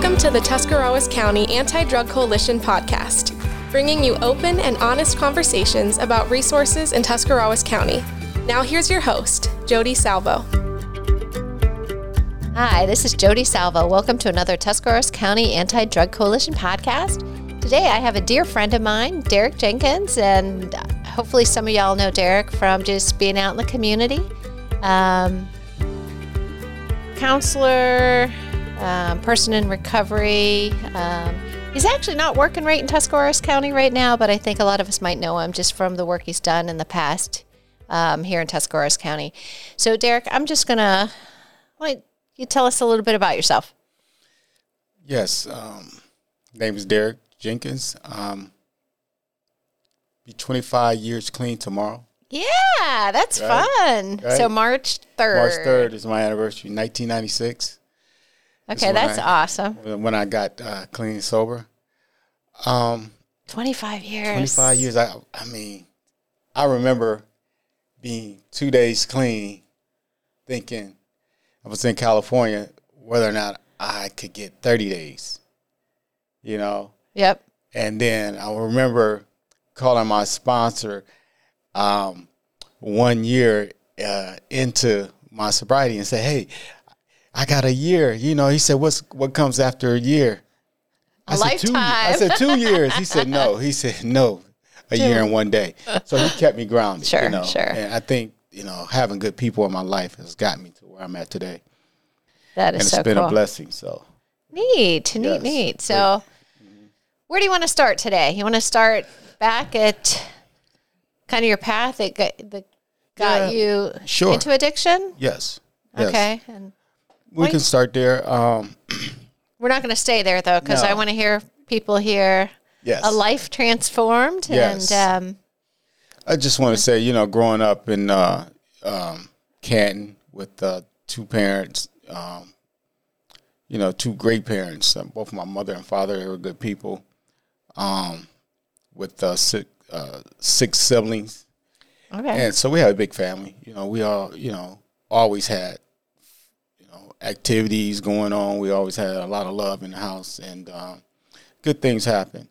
Welcome to the Tuscarawas County Anti Drug Coalition podcast, bringing you open and honest conversations about resources in Tuscarawas County. Now, here's your host, Jody Salvo. Hi, this is Jody Salvo. Welcome to another Tuscarawas County Anti Drug Coalition podcast. Today, I have a dear friend of mine, Derek Jenkins, and hopefully, some of y'all know Derek from just being out in the community. Um, counselor, um, person in recovery. Um, he's actually not working right in Tuscarawas County right now, but I think a lot of us might know him just from the work he's done in the past um, here in Tuscarawas County. So, Derek, I'm just gonna why you tell us a little bit about yourself. Yes, um, name is Derek Jenkins. Um, be 25 years clean tomorrow. Yeah, that's Right. fun. Right. So March 3rd. March 3rd is my anniversary, 1996. Okay, that's I- awesome. when- I got uh, clean and sober. Um, 25 years. 25 years. I, I mean, I remember being two days clean, thinking I was in California whether or not I could get 30 days. You know, Yep. And then I remember calling my sponsor um, one year uh, into my sobriety and say, "Hey, I got a year." You know, he said, "What's what comes after a year?" A said, "Two- I said two years. He said no. He said no, a year and one day. So he kept me grounded. Sure, you know? sure. And I think you know having good people in my life has got me to where I'm at today, That and is it's so been cool. a blessing. So Neat, neat, Yes. neat. So, where do you want to start today? You want to start back at kind of your path that got, that got Yeah, you sure. into addiction? yes, yes. Okay. And we can start there. Um, we're not going to stay there though, because I want to hear people hear yes, a life transformed. Yes. And um, I just want to say, you know, growing up in uh, um, Canton with uh, two parents, um, you know, two great parents, uh, both my mother and father, they were good people. Um, with uh, six, uh, six siblings, okay. and so we had a big family. You know, we all, you know, always had, activities going on. We always had a lot of love in the house, and um, good things happen.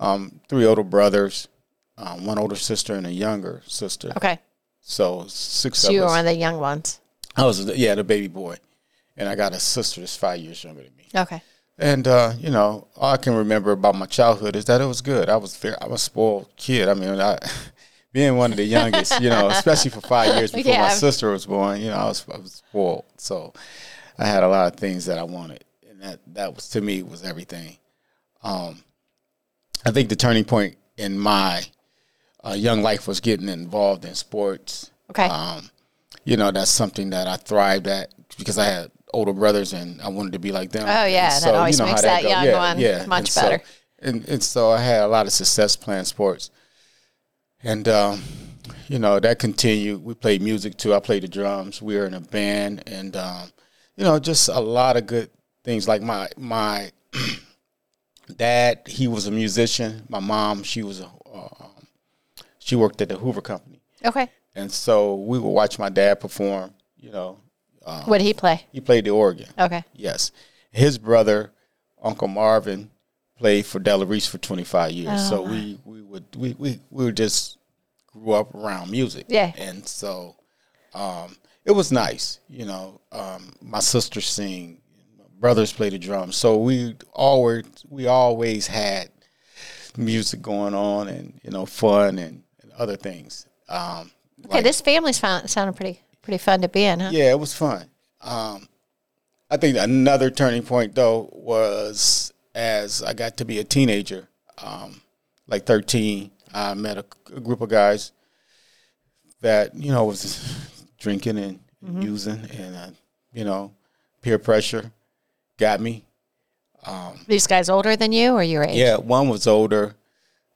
Um, three older brothers, um, one older sister, and a younger sister. okay. So six So of you were one of the young ones. I was, yeah, the baby boy, and I got a sister that's five years younger than me. Okay. And uh, you know, all I can remember about my childhood is that it was good. I was very, I was a spoiled kid. I mean, I, being one of the youngest, you know, especially for five years before Yeah. my sister was born, you know, I was, I was spoiled. So I had a lot of things that I wanted, and that that was to me was everything. Um, I think the turning point in my uh, young life was getting involved in sports. Okay. Um, you know, that's something that I thrived at because I had older brothers and I wanted to be like them. Oh, yeah, And that always how makes that go. young yeah, one yeah. much And so- better. and, and so I had a lot of success playing sports. And, um, you know, that continued. We played music too. I played the drums. We were in a band and, um, you know, just a lot of good things. Like my, my dad, he was a musician. My mom, she was a, uh, um, she worked at the Hoover Company. Okay. And so we would watch my dad perform, you know, what did he play? he played the organ. Okay. Yes. His brother, Uncle Marvin, played for Della Reese for 25 years. Oh, so we, we would we, we, we were just grew up around music. Yeah. And so um, it was nice, you know. Um, my sister sing, my brothers play the drums. So we always we always had music going on and you know fun and, and other things. Um, Okay. this family's found, sounded pretty pretty fun to be in, huh? yeah, it was fun. Um, I think another turning point though was as I got to be a teenager, um, like thirteen. I met a, a group of guys that you know was drinking and using, and uh, you know, peer pressure got me. These guys older than you or your age? Yeah, one was older.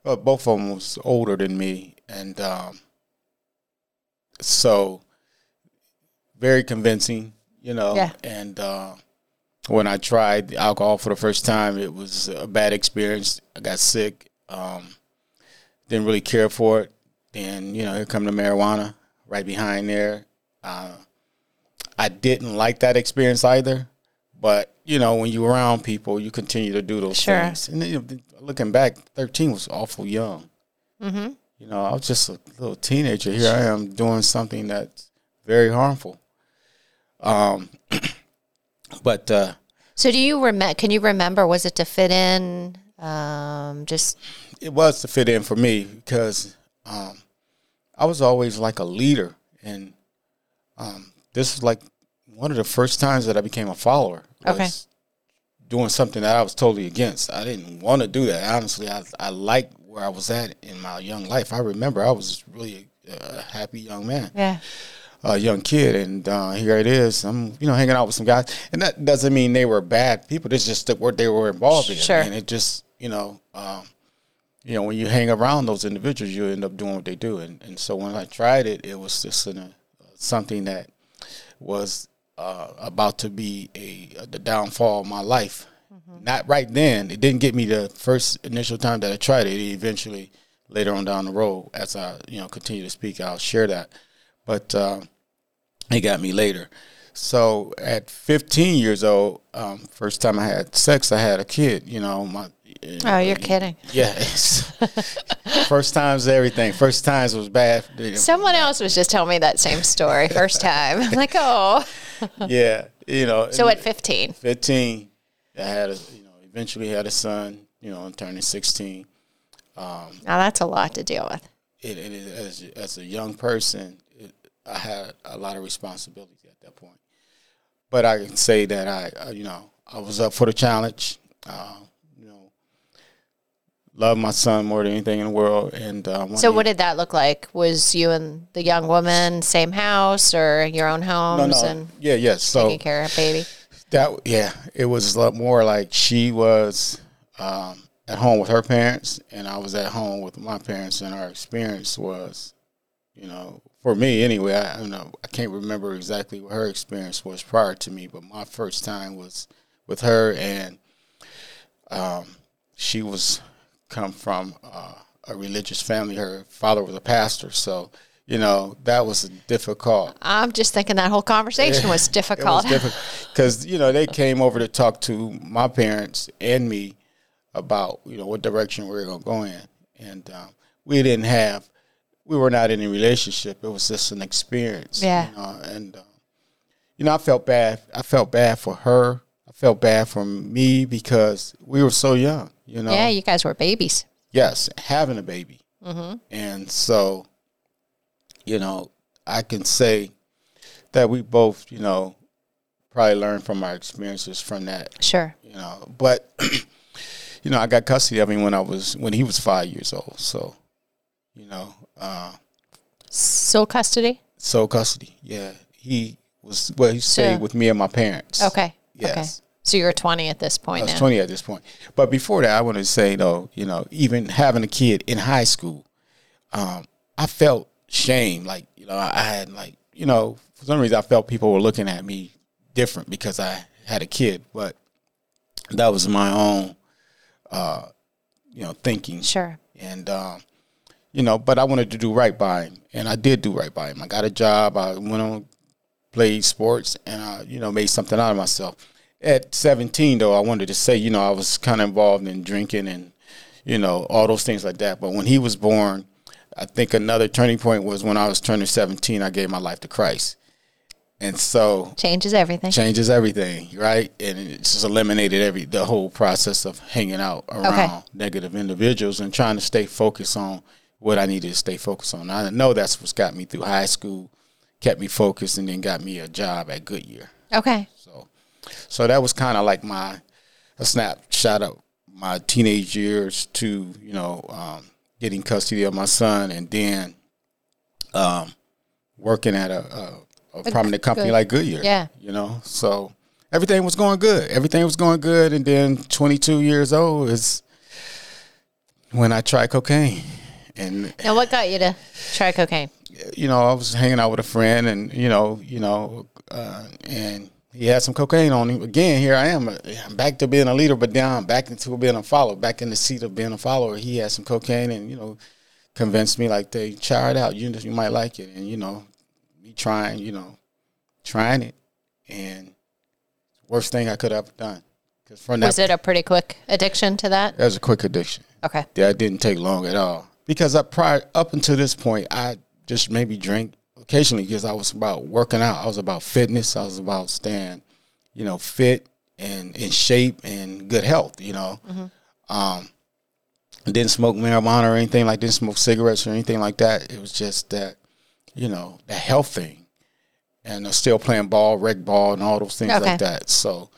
Well, both of them was older than me, and um, so very convincing, you know. Yeah. And uh, when I tried alcohol for the first time, it was a bad experience. I got sick. Um, didn't really care for it. Then you know, here come the marijuana right behind there. Uh, I didn't like that experience either, But you know, when you're around people, you continue to do those Sure. things. And you know, looking back, 13 was awful young. Mm-hmm. You know, I was just a little teenager. Here I am doing something that's very harmful. Um, but uh, So do you remember? Can you remember? Was it to fit in? Um, just it was to fit in for me because um, I was always like a leader, and um, this is like one of the first times that I became a follower. was Okay. Doing something that I was totally against. I didn't want to do that. Honestly, I I liked where I was at in my young life. I remember I was really a happy young man. yeah. a young kid, and uh, here it is. I'm, you know, hanging out with some guys, and that doesn't mean they were bad people. It's just that what they were involved in, Sure. and it just, you know, um, you know, when you hang around those individuals, you end up doing what they do, and and so when I tried it, it was just in a, something that was uh, about to be a, the downfall of my life. Not right then. It didn't get me the first initial time that I tried it. It eventually, later on down the road, as I you know continue to speak, I'll share that. But uh, it got me later. So at 15 years old, um, first time I had sex, I had a kid. You know, my Oh, you're kidding. yeah. first times everything. First times was bad. Someone else was just telling me that same story first time. I'm like, oh. Yeah, you know. So at 15. 15, I had a you know eventually had a son. You know, and turning 16. Now that's a lot to deal with. It, it is as as a young person, it, I had a lot of responsibility at that point. But I can say that I, uh, you know, I was up for the challenge. Uh, love my son more than anything in the world. And when So what did that look like? Was you and the young woman same house or your own homes no, and yeah, yes. So taking care of baby? That yeah, it was a lot more like she was um, at home with her parents, and I was at home with my parents, and our experience was, you know, for me anyway. I, I don't know, I can't remember exactly what her experience was prior to me, but my first time was with her, and um, she was come from uh, a religious family. Her father was a pastor, so you know that was difficult. I'm just thinking that whole conversation was difficult. Was difficult because you know they came over to talk to my parents and me about you know what direction we were going to go in, and um, we didn't have, we were not in a relationship. It was just an experience. Yeah. You know, and um, you know I felt bad. I felt bad for her. Felt bad for me because we were so young. You know. yeah, you guys were babies. Yes, having a baby. And so, you know, I can say that we both, you know, probably learned from our experiences from that, Sure. you know. But, you know, I got custody of him when I was, when he was five years old. So, you know, uh, Sole custody? sole custody. Yeah. He was, well, he stayed So- with me and my parents. Okay. Okay. So you were 20 at this point I was now. 20 at this point. But before that, I want to say though, you know, even having a kid in high school, um, I felt shame. Like, you know, I had like, you know, for some reason I felt people were looking at me different because I had a kid. But that was my own, uh, you know, thinking. Sure. And, um, you know, but I wanted to do right by him. And I did do right by him. I got a job. I went on, played sports, and I, you know, made something out of myself. At 17, though, I wanted to say, you know, I was kind of involved in drinking and, you know, all those things like that. But when he was born, I think another turning point was when I was turning 17, I gave my life to Christ. And so Changes everything. changes everything, right? And it just eliminated every the whole process of hanging out around negative individuals and trying to stay focused on what I needed to stay focused on. I know that's what's got me through high school, kept me focused, and then got me a job at Goodyear. Okay. So, that was kind of like my a snapshot of my teenage years to you know um, getting custody of my son, and then um, working at a, a, a prominent company good- like Goodyear. Yeah. you know, so everything was going good. Everything was going good, and then 22 years old is when I tried cocaine, and Now, what got you to try cocaine? you know, I was hanging out with a friend, and you know, you know, uh, and he had some cocaine on him. Again, here I am, I'm back to being a leader, but now I'm back into being a follower, back in the seat of being a follower. He had some cocaine, and you know, convinced me like, "They try it out. You you might like it." And you know, me trying, you know, trying it, and worst thing I could have done. Because from that, Was it a pretty quick addiction to that? that was a quick addiction. Okay. That didn't take long at all. Because up prior up until this point, I just maybe drink occasionally because I was about working out. I was about fitness. I was about staying, you know, fit and in shape and good health. You know, um, I didn't smoke marijuana or anything like. Didn't smoke cigarettes or anything like that. It was just that, you know, the health thing, and I'm still playing ball, rec ball, and all those things Okay. like that. So,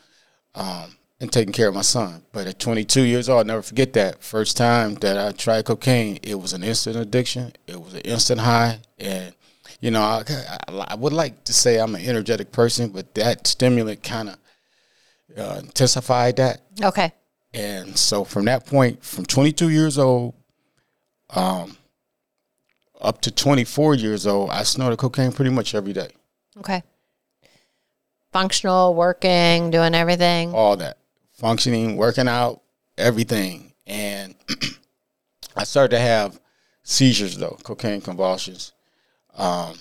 um, and taking care of my son. But at 22 years old, I'll never forget that first time that I tried cocaine. It was an instant addiction. It was an instant high, and you know, I, I, would like to say I'm an energetic person, but that stimulant kind of uh, intensified that. Okay. And so from that point, from 22 years old, um, up to 24 years old, I snorted cocaine pretty much every day. Okay. Functional, working, doing everything. all that functioning, working out, everything. And I started to have seizures though, cocaine convulsions. Um,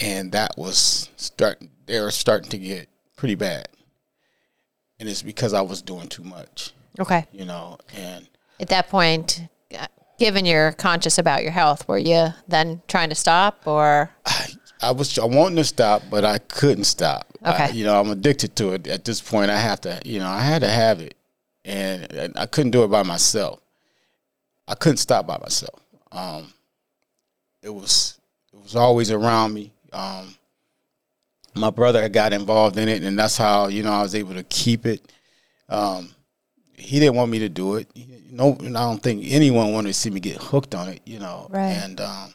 and that was starting, they were starting to get pretty bad. And it's because I was doing too much, Okay. you know, and At that point, uh, given you're conscious about your health, were you then trying to stop or? I was I wanted to stop, but I couldn't stop. I- Okay. you know, I'm addicted to it. At this point, I have to, you know, I had to have it, and, and I couldn't do it by myself. I couldn't stop by myself. Um, it was it was always around me. Um, my brother got involved in it, and that's how you know I was able to keep it. Um, he didn't want me to do it. No, I don't think anyone wanted to see me get hooked on it. You know, Right. and um,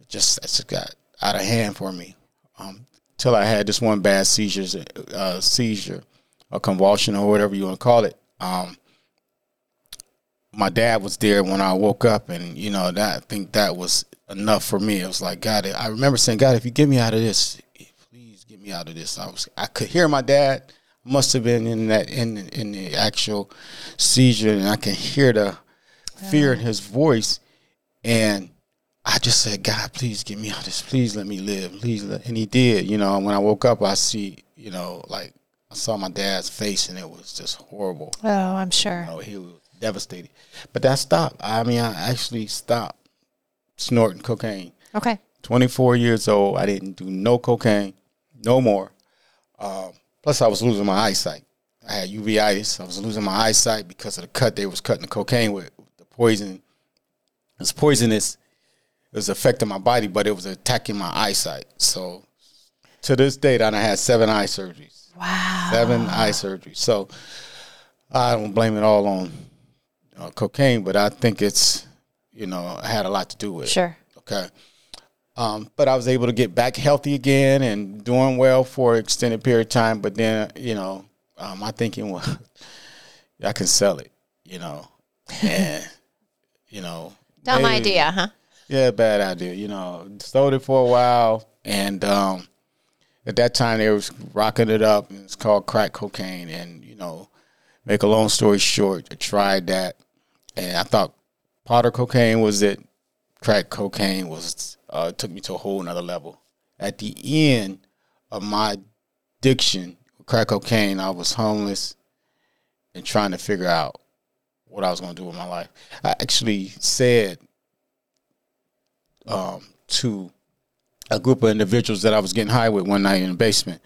it just it just got out of hand for me. Um, till I had this one bad seizure, uh, seizure, a convulsion, or whatever you want to call it. Um, my dad was there when I woke up, and you know that I think that was enough for me. It was like God. I remember saying, God, if you get me out of this, please get me out of this. I was I could hear my dad. Must have been in that in in the actual seizure, and I can hear the fear in his voice, and I just said, God, please get me out of this. Please let me live. Please let, and he did. You know, when I woke up, I see, you know, like I saw my dad's face, and it was just horrible. Oh, I'm sure. You know, he was devastated. But that stopped. I mean, I actually stopped snorting cocaine. Okay. 24 years old. I didn't do no cocaine, no more. Um, plus, I was losing my eyesight. I had uveitis. I was losing my eyesight because of the cut they was cutting the cocaine with. The poison, it's poisonous. It was affecting my body, but it was attacking my eyesight. So, to this date, I had seven eye surgeries. Wow. Seven eye surgeries. So, I don't blame it all on uh, cocaine, but I think it's, you know, I had a lot to do with. Sure. Okay. Um, but I was able to get back healthy again and doing well for an extended period of time. But then, you know, um, my thinking was, I can sell it, you know, and, you know, Dumb maybe- idea, huh? Yeah, bad idea. You know, sold it for a while, and um, at that time they was rocking it up. And it's called crack cocaine, and you know, make a long story short, I tried that, and I thought powder cocaine was it. Crack cocaine was uh, took me to a whole another level. At the end of my addiction, crack cocaine, I was homeless and trying to figure out what I was going to do with my life. I actually said um, to a group of individuals that I was getting high with one night in the basement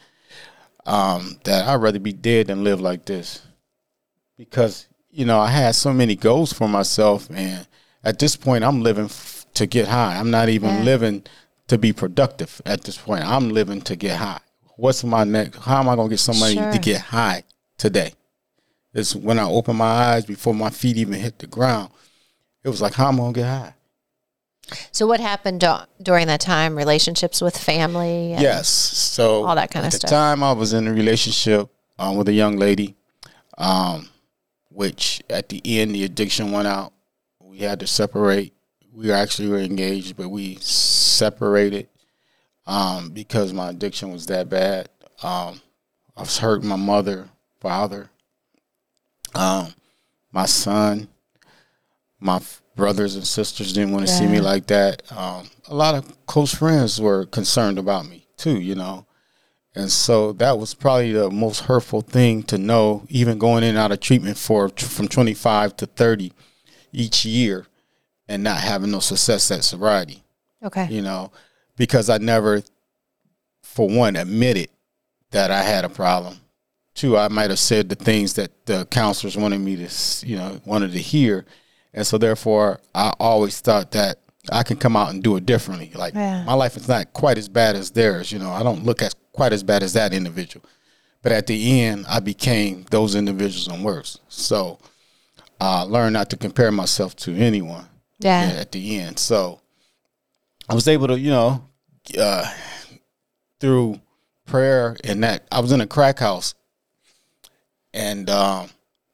um, that I'd rather be dead than live like this because you know I had so many goals for myself, and at this point I'm living f- to get high. I'm not even Yeah. living to be productive at this point. I'm living to get high. What's my next? How am I going to get somebody Sure. to get high today? It's when I open my eyes before my feet even hit the ground. It was like, how am I going to get high? So what happened do- during that time? Relationships with family? Yes. So all that kind of stuff. at the time, I was in a relationship um, with a young lady, um, which at the end the addiction went out. We had to separate. We actually were engaged, but we separated um, because my addiction was that bad. Um, I was hurting my mother, father, um, my son, my f- brothers and sisters didn't want to see me like that. Um, a lot of close friends were concerned about me too, you know, And so that was probably the most hurtful thing to know, even going in and out of treatment for from 25 to 30 each year and not having no success at sobriety. Okay. You know, because I never, for one, admitted that I had a problem. Two, I might have said the things that the counselors wanted me to, you know, wanted to hear. And so therefore, I always thought that I can come out and do it differently. Like Yeah. my life is not quite as bad as theirs. You know, I don't look as quite as bad as that individual. But at the end, I became those individuals and worse. So I learned not to compare myself to anyone Yeah. at the end. So I was able to, you know, uh, through prayer and that, I was in a crack house. And um,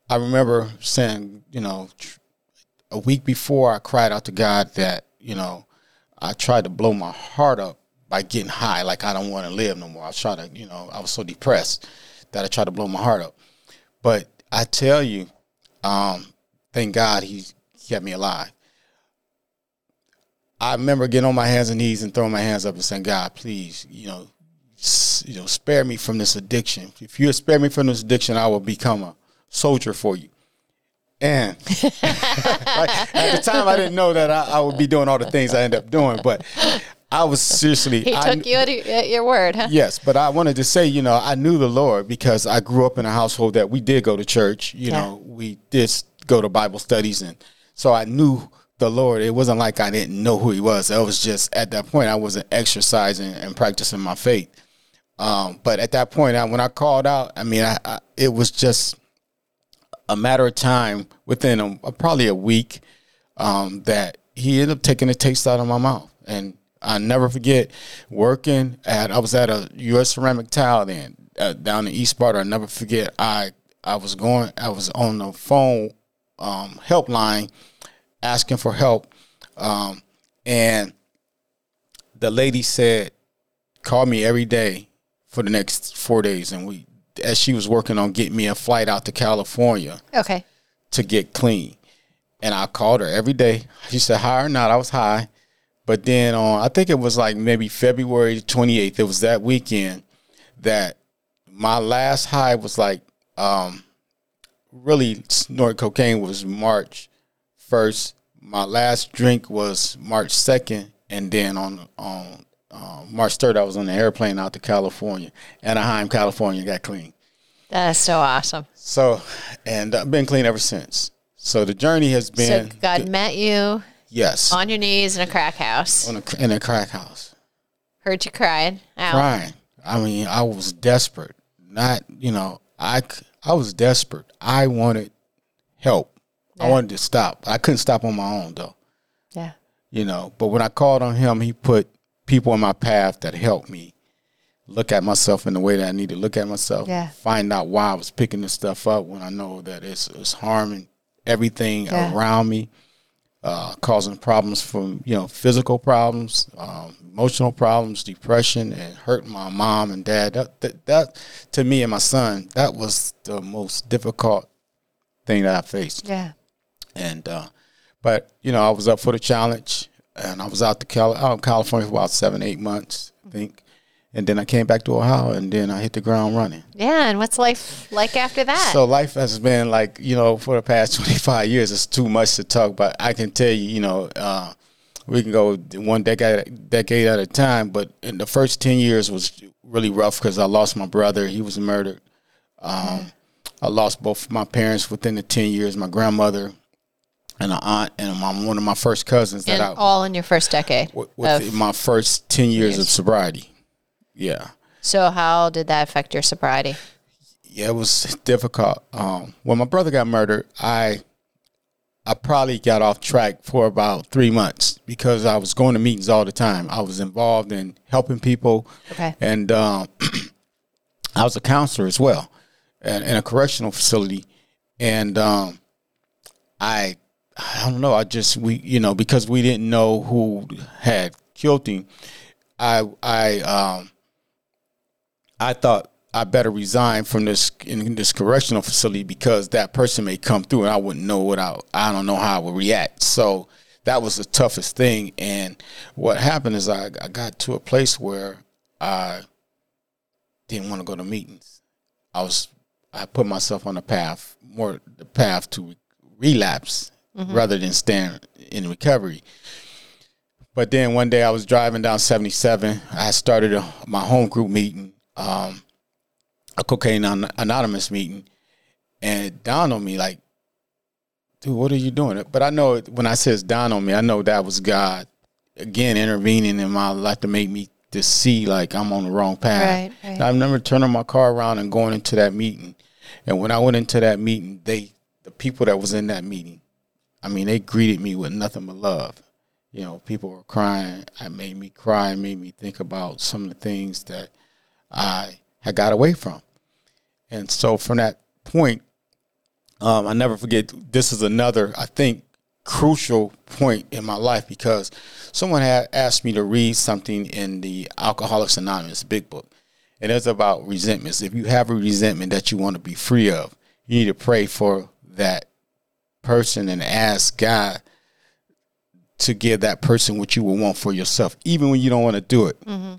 I remember saying, you know, a week before I cried out to God that, you know, I tried to blow my heart up by getting high, like I don't want to live no more. I tried to, you know, I was so depressed that I tried to blow my heart up. But I tell you, um, thank God he kept me alive. I remember getting on my hands and knees and throwing my hands up and saying, God, please, you know, s- you know, spare me from this addiction. If you spare me from this addiction, I will become a soldier for you. And like, at the time, I didn't know that I, I would be doing all the things I ended up doing, but I was seriously. He I, took you at your, at your word, huh? Yes, but I wanted to say, you know, I knew the Lord because I grew up in a household that we did go to church. You Yeah. know, we did go to Bible studies, and so I knew the Lord. It wasn't like I didn't know who He was. I was just at that point I wasn't exercising and practicing my faith. Um, but at that point, I, when I called out, I mean, I, I, it was just a matter of time within a, probably a week um, that he ended up taking the taste out of my mouth. And I never forget working at, I was at a U.S. ceramic tile then uh, down in East Sparta. I never forget, I, I was going, I was on the phone um, helpline asking for help. Um, and the lady said, call me every day for the next four days. And we, as she was working on getting me a flight out to California Okay. to get clean. And I called her every day. She said, high or not, I was high. But then on, I think it was like maybe February 28th, it was that weekend that my last high was like, um, really snort cocaine was March 1st. My last drink was March 2nd. And then on, on um, March 3rd, I was on the airplane out to California, Anaheim, California, got clean. That's so awesome. So, and I've been clean ever since. So the journey has So been God met you yes on your knees in a crack house, on a, in a crack house, heard you crying out. crying. I mean, I was desperate. Not you know, I c- I was desperate. I wanted help. I wanted to stop. I couldn't stop on my own though. Yeah. You know, but when I called on him, he put people in my path that helped me look at myself in the way that I need to look at myself. Yeah. Find out why I was picking this stuff up when I know that it's, it's harming everything Yeah. around me, uh, causing problems from, you know, physical problems, um, emotional problems, depression, and hurting my mom and dad. That, that, that, to me and my son, that was the most difficult thing that I faced Yeah. and uh, but you know I was up for the challenge, and I was out to Cal- out in California for about seven eight months, I think, and then I came back to Ohio, and then I hit the ground running. Yeah. And what's life like after that? So life has been like you know for the past twenty five years. It's too much to talk, but I can tell you, you know. Uh, we can go one decade decade at a time, but in the first ten years was really rough because I lost my brother. He was murdered. Um, I lost both my parents within the ten years. My grandmother and an aunt, and my, one of my first cousins that and I all in your first decade. with, with my first ten years of sobriety. Yeah, so how did that affect your sobriety? yeah, it was difficult. Um, when my brother got murdered, I I probably got off track for about three months because I was going to meetings all the time. I was involved in helping people, Okay. and um, I was a counselor as well, in, in a correctional facility, and um, I I don't know. I just we you know because we didn't know who had killed him. I I um I thought I better resign from this in this correctional facility because that person may come through and I wouldn't know what I I don't know how I would react. So that was the toughest thing. And what happened is I, I got to a place where I didn't want to go to meetings. I was I put myself on a path more the path to relapse mm-hmm. rather than stand in recovery. But then one day I was driving down 77. I started a, my home group meeting, um, a cocaine anonymous meeting, and it dawned on me like, dude, what are you doing? But I know when I says dawned on me, I know that was God again intervening in my life to make me to see like I'm on the wrong path. Right, right. I remember turning my car around and going into that meeting. And when I went into that meeting, they the people that was in that meeting, I mean, they greeted me with nothing but love. You know, people were crying. It made me cry. It made me think about some of the things that I had got away from. And so from that point, um, I never forget. This is another, I think, crucial point in my life because someone had asked me to read something in the Alcoholics Anonymous Big Book, and it's about resentments. If you have a resentment that you want to be free of, you need to pray for that person and ask God to give that person what you would want for yourself, even when you don't want to do it. Mm-hmm.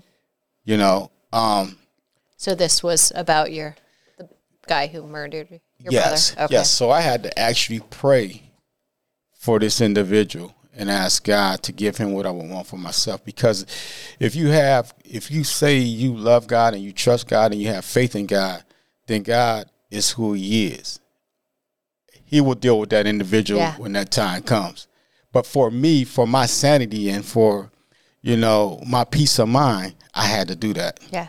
You know. Um, so this was about your the guy who murdered your yes, brother. Okay. Yes. So I had to actually pray for this individual and ask God to give him what I would want for myself. Because if you have, if you say you love God and you trust God and you have faith in God, then God is who He is. He will deal with that individual yeah. when that time comes. But for me, for my sanity and for, you know, my peace of mind, I had to do that. Yeah.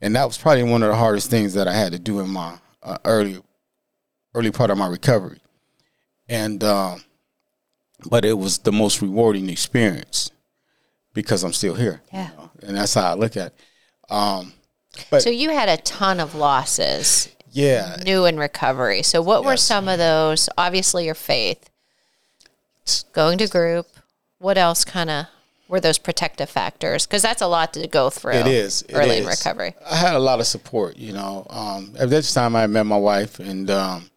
And that was probably one of the hardest things that I had to do in my uh, early, early part of my recovery. And um, but it was the most rewarding experience because I'm still here. Yeah. You know? And that's how I look at it. Um, but, so you had a ton of losses. Yeah. New in recovery. So what yes. were some of those? Obviously your faith, going to group. What else kind of were those protective factors? Because that's a lot to go through. It is it early is. in recovery. I had a lot of support. You know, um, at this time I met my wife, and um,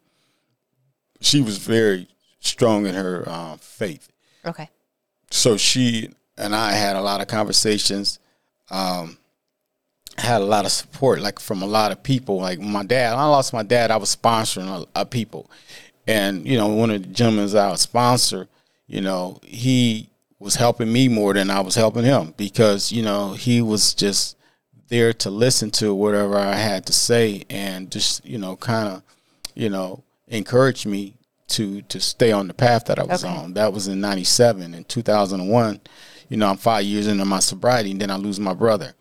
she was very strong in her uh, faith. Okay. So she and I had a lot of conversations. Um, had a lot of support, like from a lot of people. Like my dad, I lost my dad. I was sponsoring a, a people, and you know, one of the gentlemen I was sponsor, you know, he was helping me more than I was helping him because you know he was just there to listen to whatever I had to say and just you know kind of you know encourage me to to stay on the path that I was okay. on. That was in '97. In 2001, you know, I'm five years into my sobriety, and then I lose my brother.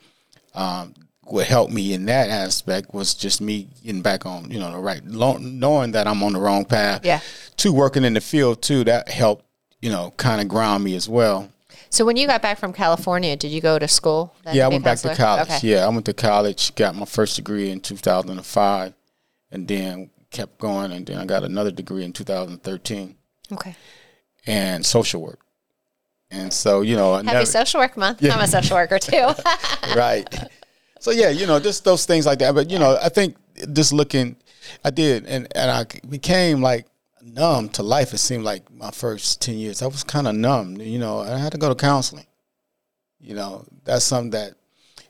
Um, what helped me in that aspect was just me getting back on, you know, the right, knowing that I'm on the wrong path. Yeah. To working in the field too, that helped, you know, kind of ground me as well. So when you got back from California, did you go to school? Yeah, I went back to college. Okay. Yeah, I went to college, got my first degree in 2005, and then kept going, and then I got another degree in 2013. Okay. And social work. And so, you know, happy never, social work month. Yeah. I'm a social worker too. right. So yeah, you know, just those things like that. But you know, I think just looking, I did, and and I became like numb to life. It seemed like my first ten years, I was kind of numb. You know, I had to go to counseling. You know, that's something that,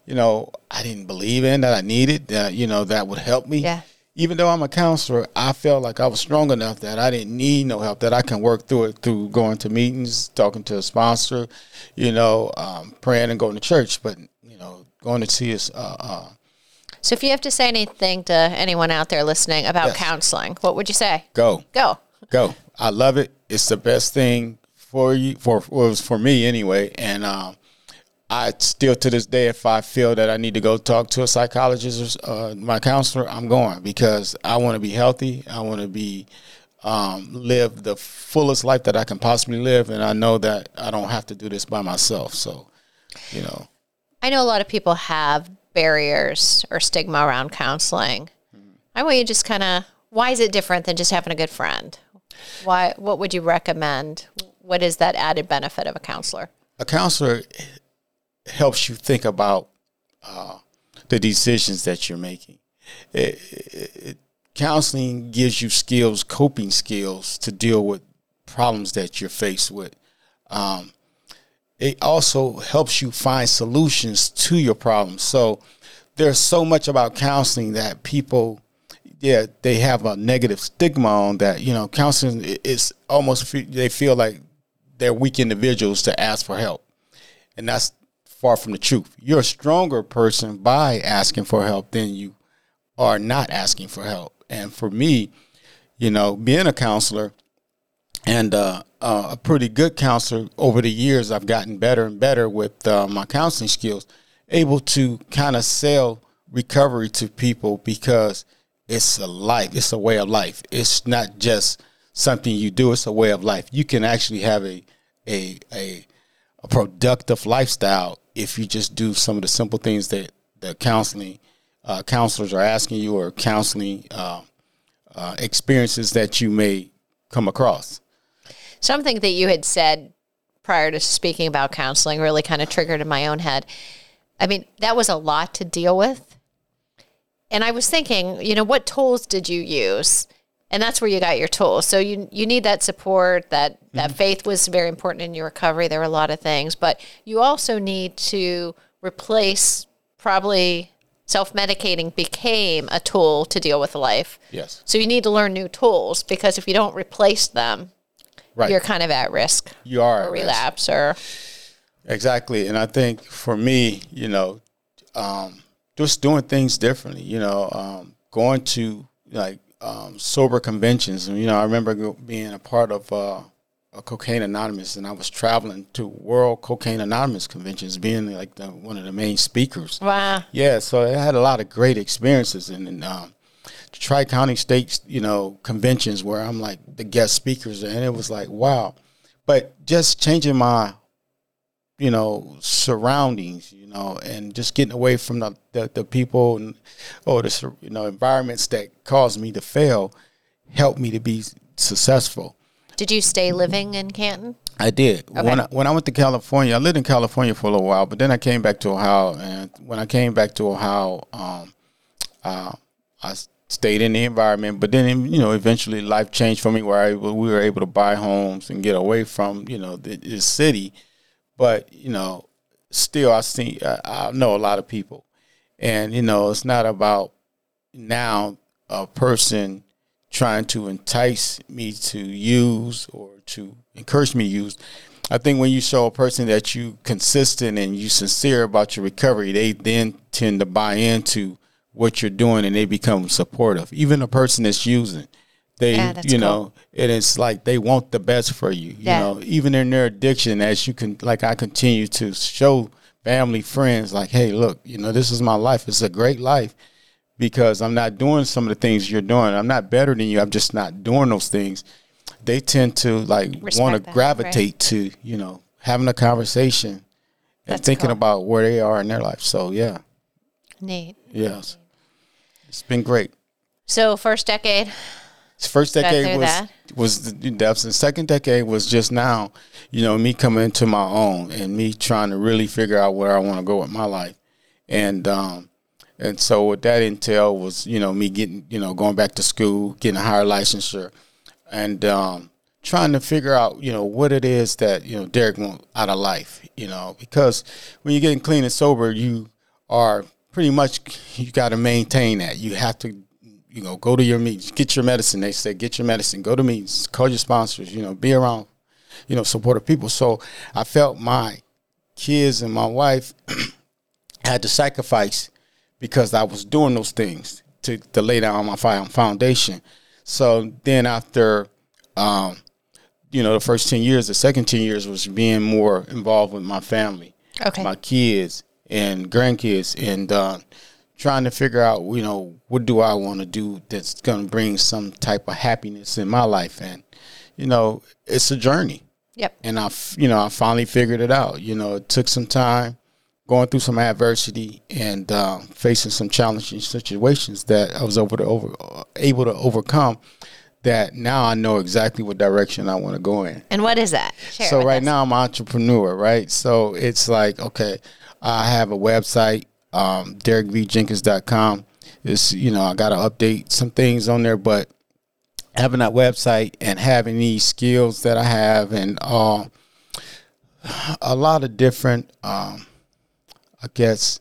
you know, I didn't believe in that I needed. That you know that would help me. Yeah even though I'm a counselor, I felt like I was strong enough that I didn't need no help, that I can work through it through going to meetings, talking to a sponsor, you know, um, praying and going to church. But, you know, going to see us. Uh, uh, so if you have to say anything to anyone out there listening about yes. counseling, what would you say? Go. Go. Go. I love it. It's the best thing for you, for, well, was for me anyway. And, um, I still to this day, if I feel that I need to go talk to a psychologist or uh, my counselor, I'm going because I want to be healthy. I want to be um, live the fullest life that I can possibly live, and I know that I don't have to do this by myself. So, you know, I know a lot of people have barriers or stigma around counseling. Mm-hmm. I want you just kind of why is it different than just having a good friend? Why? What would you recommend? What is that added benefit of a counselor? A counselor helps you think about uh, the decisions that you're making. It, it, it, counseling gives you skills, coping skills to deal with problems that you're faced with. Um, it also helps you find solutions to your problems. So there's so much about counseling that people yeah they have a negative stigma on that you know counseling is almost they feel like they're weak individuals to ask for help. And that's far from the truth. You're a stronger person by asking for help than you are not asking for help. And for me you know being a counselor and uh, uh, a pretty good counselor over the years i've gotten better and better with uh, my counseling skills able to kind of sell recovery to people because it's a life, it's a way of life. It's not just something you do, it's a way of life. You can actually have a a a, a productive lifestyle if you just do some of the simple things that the counseling uh, counselors are asking you or counseling uh, uh, experiences that you may come across. Something that you had said prior to speaking about counseling really kind of triggered in my own head I mean, that was a lot to deal with. And I was thinking, you know, what tools did you use? And that's where you got your tools. So you you need that support. That that mm-hmm. faith was very important in your recovery. There were a lot of things, but you also need to replace probably self medicating became a tool to deal with life. Yes. So you need to learn new tools because if you don't replace them, right. you're kind of at risk. You are or relapse or Exactly, and I think for me, you know, um, just doing things differently. You know, um, going to like um, sober conventions. And, you know, I remember being a part of uh, a Cocaine Anonymous, and I was traveling to World Cocaine Anonymous conventions, being like the, one of the main speakers. Wow. Yeah, so I had a lot of great experiences, and, and um, Tri County States, you know, conventions where I'm like the guest speakers, and it was like wow. But just changing my you know surroundings you know and just getting away from the the, the people and, or the you know environments that caused me to fail helped me to be successful did you stay living in canton I did. Okay. When I, when I went to California, I lived in California for a little while, but then I came back to Ohio. And when I came back to Ohio, um, uh, I stayed in the environment. But then, you know, eventually life changed for me, where I, we were able to buy homes and get away from, you know, the, the city but you know, still I see I, I know a lot of people, and you know, it's not about now a person trying to entice me to use or to encourage me to use. I think when you show a person that you consistent and you sincere about your recovery, they then tend to buy into what you're doing and they become supportive. Even a person that's using, they yeah, you know and it's like they want the best for you you yeah. know. Even in their addiction as you can like i continue to show family friends like hey look you know this is my life. It's a great life because i'm not doing some of the things you're doing. I'm not better than you. I'm just not doing those things. They tend to like want to gravitate right? to you know having a conversation and thinking cool. about where they are in their life. So yeah. Neat. Yes it's been great so first decade First decade was that. was the depths, and second decade was just now. You know, me coming into my own and me trying to really figure out where I want to go with my life, and um, and so what that entailed was you know me getting you know going back to school, getting a higher licensure, and um, trying to figure out you know what it is that you know Derek want out of life. You know, because when you're getting clean and sober, you are pretty much you got to maintain that. You have to you know, go to your meetings, get your medicine. They say get your medicine, go to meetings, call your sponsors, you know, be around, you know, supportive people. So I felt my kids and my wife had to sacrifice because I was doing those things to, to lay down my foundation. So then after, um, you know, the first 10 years, the second 10 years was being more involved with my family, okay. my kids and grandkids. And, uh, trying to figure out, you know, what do I want to do that's going to bring some type of happiness in my life, and you know, it's a journey. Yep. And I, you know, I finally figured it out. You know, it took some time, going through some adversity and uh, facing some challenging situations that I was able to over able to overcome. That now I know exactly what direction I want to go in. And what is that? Share so right us. now I'm an entrepreneur, right? So it's like okay, I have a website um, DerekVJenkins.com. It's, you know I got to update some things on there, but having that website and having these skills that I have and uh, a lot of different, um, I guess,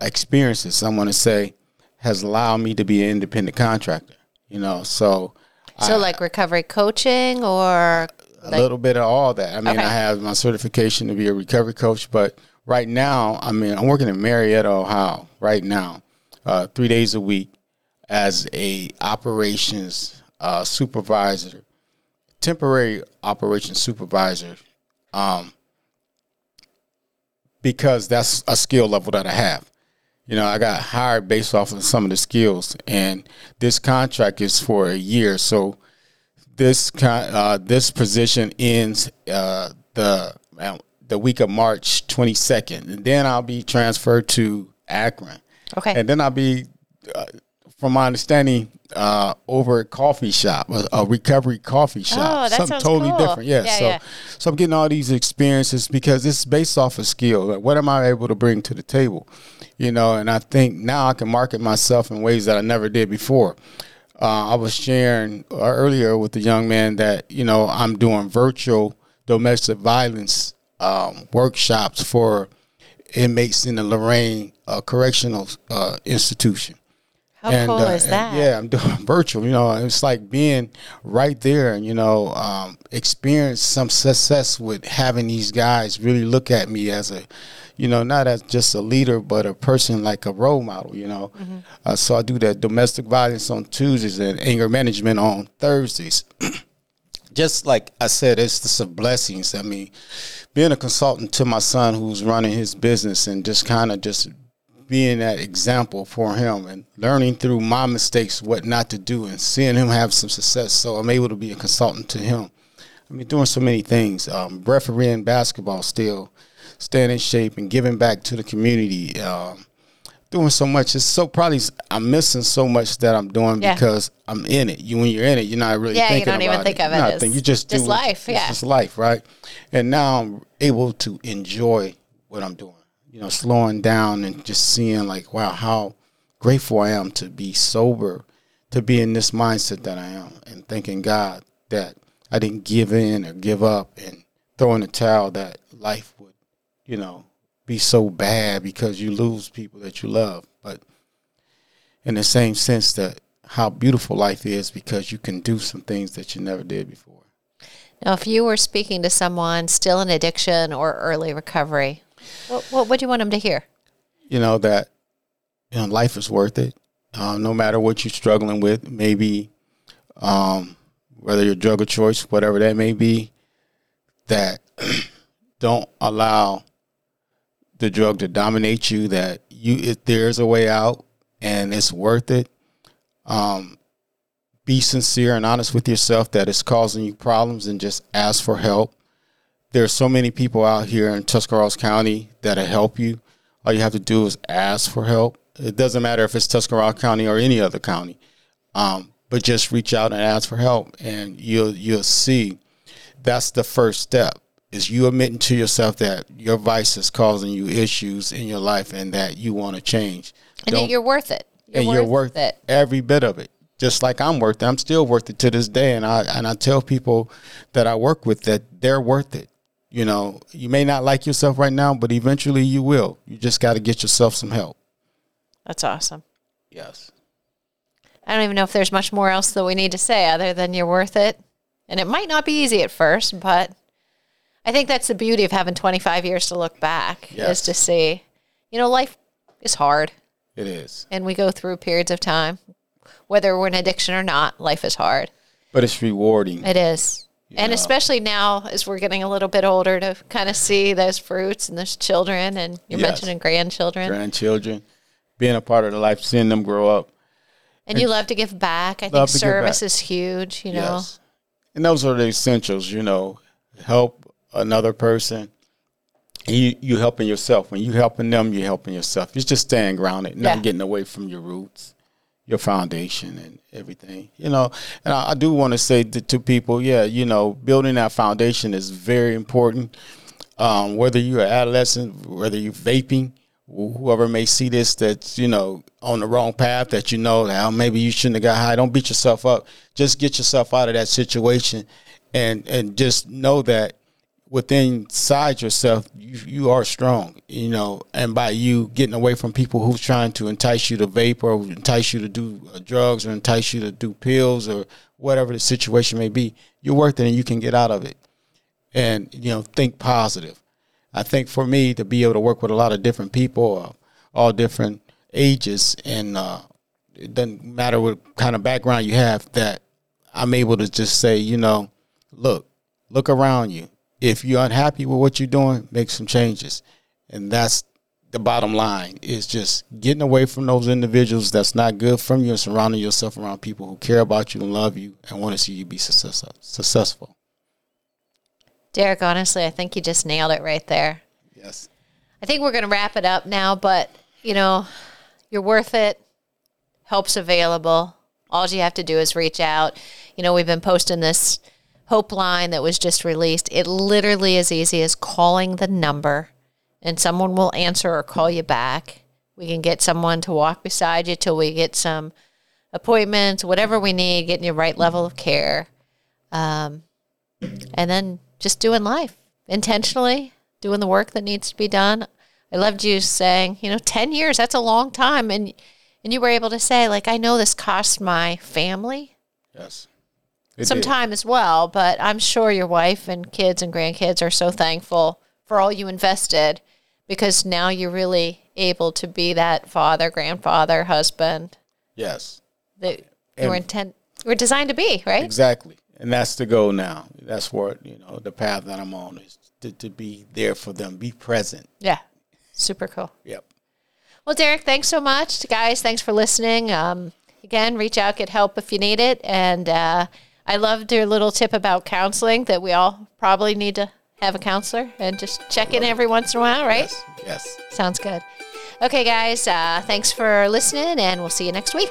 experiences, I want to say, has allowed me to be an independent contractor. You know, so So, like recovery coaching or a little bit of all that. I mean, Okay. I have my certification to be a recovery coach, but right now, I mean, I'm working in Marietta, Ohio, right now, uh, three days a week as a operations uh, supervisor, temporary operations supervisor, um, because that's a skill level that I have. You know, I got hired based off of some of the skills, and this contract is for a year, so this con- uh, this position ends uh, the the week of March 22nd, and then I'll be transferred to Akron, okay, and then I'll be, uh, from my understanding, uh, over a coffee shop, a, a recovery coffee shop, Oh, something totally cool. different. Yeah, Yeah, so yeah. so I'm getting all these experiences because it's based off of skill. Like, what am I able to bring to the table? You know, and I think now I can market myself in ways that I never did before. Uh, I was sharing uh, earlier with the young man that you know I'm doing virtual domestic violence um, workshops for inmates in the Lorain uh, Correctional uh, Institution. how cool uh, is that? yeah, I'm doing virtual. You know, it's like being right there and you know, um, experience some success with having these guys really look at me as a, you know, not as just a leader, but a person like a role model. You know, Mm-hmm. uh, so I do that domestic violence on Tuesdays and anger management on Thursdays. just like I said, it's just a blessings. I mean, being a consultant to my son who's running his business and just kind of just being that example for him and learning through my mistakes what not to do and seeing him have some success. So I'm able to be a consultant to him. I mean, doing so many things. Um, refereeing basketball still, staying in shape and giving back to the community. Um, doing so much. It's so probably I'm missing so much that I'm doing Yeah. because I'm in it. You when you're in it, you're not really Yeah, you don't even about think it. of it You're not as you just just do life, It's yeah. just life, right? And now I'm able to enjoy what I'm doing. You know, slowing down and just seeing like, wow, how grateful I am to be sober, to be in this mindset that I am, and thanking God that I didn't give in or give up and throw in the towel that life would, you know, be so bad because you lose people that you love. But in the same sense that how beautiful life is because you can do some things that you never did before. Now, if you were speaking to someone still in addiction or early recovery, what, what would you want them to hear? You know that you know life is worth it. Um, no matter what you're struggling with, maybe um, whether you're drug of choice, whatever that may be, that don't allow the drug to dominate you. That you, if there's a way out and it's worth it. Um, be sincere and honest with yourself that it's causing you problems, and just ask for help. There's so many people out here in Tuscarawas County that'll help you. All you have to do is ask for help. It doesn't matter if it's Tuscarawas County or any other county, um, but just reach out and ask for help, and you'll you'll see. That's the first step. Is you admitting to yourself that your vice is causing you issues in your life, and that you want to change. And Don't- that you're worth it. You're and worth you're worth it. every bit of it. Just like I'm worth it. I'm still worth it to this day. And I and I tell people that I work with that they're worth it. You know, you may not like yourself right now, but eventually you will. You just got to get yourself some help. That's awesome. Yes. I don't even know if there's much more else that we need to say other than you're worth it. And it might not be easy at first, but I think that's the beauty of having 25 years to look back Yes. is to see, you know, life is hard It is. and we go through periods of time. Whether we're in addiction or not, life is hard. But it's rewarding. It is. and know. especially now as we're getting a little bit older to kind of see those fruits and those children and you're Yes. mentioning grandchildren. Grandchildren, being a part of the life, seeing them grow up. and you love to give back. I think Love to give service is huge, you know. Yes. And those are the essentials, you know, help another person. And you you helping yourself. When you helping them, you're helping yourself. You're just staying grounded, not Yeah. getting away from your roots, your foundation and everything. You know, and I, I do want to say to, people, yeah, you know, building that foundation is very important. Um, whether you're an adolescent, whether you're vaping, whoever may see this that's you know on the wrong path that you know that oh, maybe you shouldn't have got high. Don't beat yourself up. Just get yourself out of that situation, and and just know that within inside yourself, you you are strong, you know. And by you getting away from people who's trying to entice you to vape or entice you to do uh, drugs or entice you to do pills or whatever the situation may be, you're worth it and you can get out of it. And you know, think positive. I think for me to be able to work with a lot of different people, all different ages, and uh, it doesn't matter what kind of background you have, that I'm able to just say, you know, look, look around you if you're unhappy with what you're doing, make some changes. And that's the bottom line is just getting away from those individuals that's not good from you and surrounding yourself around people who care about you and love you and want to see you be successful. successful. Derek, honestly, I think you just nailed it right there. Yes. I think we're going to wrap it up now, but you know, you're worth it. Help's available. All you have to do is reach out. You know, we've been posting this Hope line that was just released. It literally is easy as calling the number and someone will answer or call you back. We can get someone to walk beside you till we get some appointments, whatever we need, getting your right level of care. Um, and then just doing life intentionally, doing the work that needs to be done. I loved you saying, you know, 10 years, that's a long time. And, and you were able to say, like, I know this cost my family. Yes it some did. time as well. But I'm sure your wife and kids and grandkids are so thankful for all you invested because now you're really able to be that father, grandfather, husband. Yes. That you were intent we're designed to be, right? Exactly. And that's the goal now. That's what, you know, the path that I'm on is to, to be there for them, be present. Yeah. Super cool. Yep. Well, Derek, thanks so much. Guys, thanks for listening. Um, again, reach out, get help if you need it. And uh, I loved your little tip about counseling that we all probably need to have a counselor and just check in every once in a while, right? Yes. yes. Sounds good. Okay, guys, uh, thanks for listening, and we'll see you next week.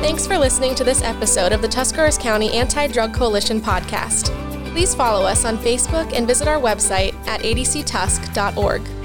Thanks for listening to this episode of the Tuscarawas County Anti Drug Coalition podcast. Please follow us on Facebook and visit our website at adctusk.org.